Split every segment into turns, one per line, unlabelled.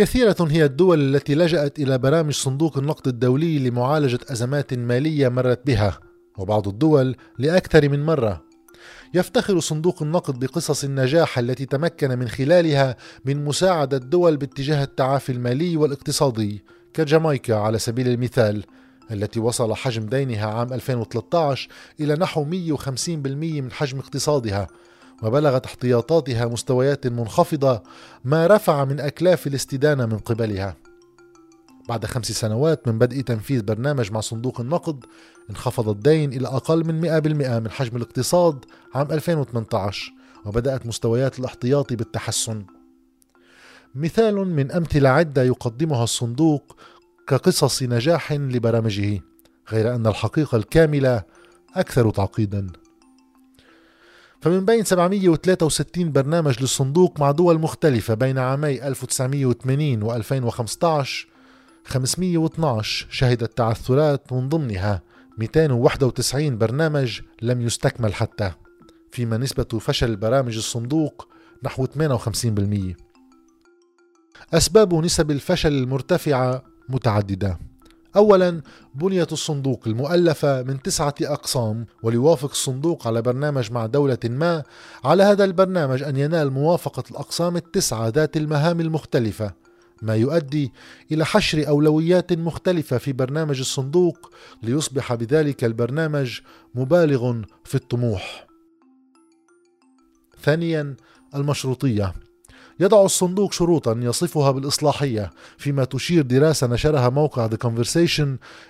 كثيرة هي الدول التي لجأت إلى برامج صندوق النقد الدولي لمعالجة أزمات مالية مرت بها وبعض الدول لأكثر من مرة. يفتخر صندوق النقد بقصص النجاح التي تمكن من خلالها من مساعدة الدول باتجاه التعافي المالي والاقتصادي كجامايكا على سبيل المثال التي وصل حجم دينها عام 2013 إلى نحو 150% من حجم اقتصادها. وبلغت احتياطاتها مستويات منخفضة ما رفع من أكلاف الاستدانة من قبلها. بعد خمس سنوات من بدء تنفيذ برنامج مع صندوق النقد انخفض الدين إلى أقل من 100% من حجم الاقتصاد عام 2018 وبدأت مستويات الاحتياطي بالتحسن. مثال من أمثلة عدة يقدمها الصندوق كقصص نجاح لبرامجه غير أن الحقيقة الكاملة أكثر تعقيدا. فمن بين 763 برنامج للصندوق مع دول مختلفة بين عامي 1980 و 2015 512 شهدت تعثرات من ضمنها 291 برنامج لم يستكمل حتى. فيما نسبة فشل برامج الصندوق نحو 58% أسباب نسب الفشل المرتفعة متعددة. أولا بنية الصندوق المؤلفة من تسعة أقسام وليوافق الصندوق على برنامج مع دولة ما على هذا البرنامج أن ينال موافقة الأقسام التسعة ذات المهام المختلفة ما يؤدي إلى حشر أولويات مختلفة في برنامج الصندوق ليصبح بذلك البرنامج مبالغ في الطموح. ثانيا المشروطية يضع الصندوق شروطا يصفها بالإصلاحية فيما تشير دراسة نشرها موقع The Conversation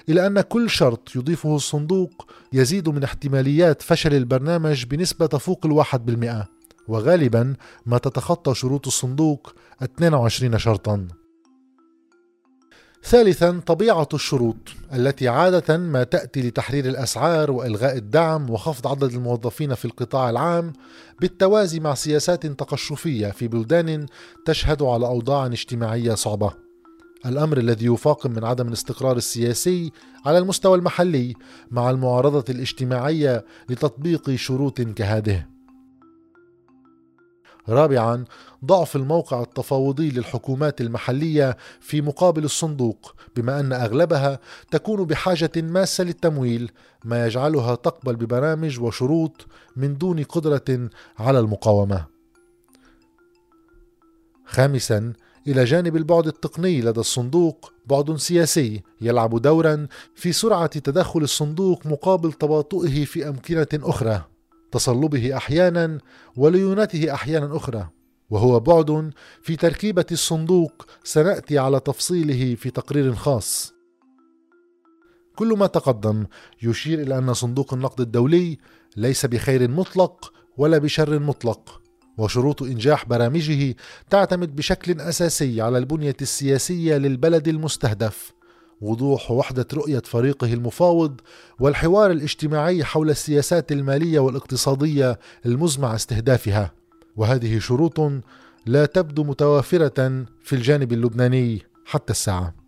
إلى أن كل شرط يضيفه الصندوق يزيد من احتماليات فشل البرنامج بنسبة تفوق الواحد بالمئة وغالبا ما تتخطى شروط الصندوق 22 شرطا. ثالثا طبيعة الشروط التي عادة ما تأتي لتحرير الأسعار وإلغاء الدعم وخفض عدد الموظفين في القطاع العام بالتوازي مع سياسات تقشفية في بلدان تشهد على أوضاع اجتماعية صعبة. الأمر الذي يفاقم من عدم الاستقرار السياسي على المستوى المحلي مع المعارضة الاجتماعية لتطبيق شروط كهذه. رابعا ضعف الموقع التفاوضي للحكومات المحلية في مقابل الصندوق بما أن أغلبها تكون بحاجة ماسة للتمويل ما يجعلها تقبل ببرامج وشروط من دون قدرة على المقاومة. خامسا إلى جانب البعد التقني لدى الصندوق بعد سياسي يلعب دورا في سرعة تدخل الصندوق مقابل تباطؤه في أمكنة أخرى. تصلبه أحيانا وليونته أحيانا أخرى وهو بعد في تركيبة الصندوق سنأتي على تفصيله في تقرير خاص. كل ما تقدم يشير إلى أن صندوق النقد الدولي ليس بخير مطلق ولا بشر مطلق وشروط إنجاح برامجه تعتمد بشكل أساسي على البنية السياسية للبلد المستهدف. وضوح ووحدة رؤية فريقه المفاوض والحوار الاجتماعي حول السياسات المالية والاقتصادية المزمع استهدافها. وهذه شروط لا تبدو متوافرة في الجانب اللبناني حتى الساعة.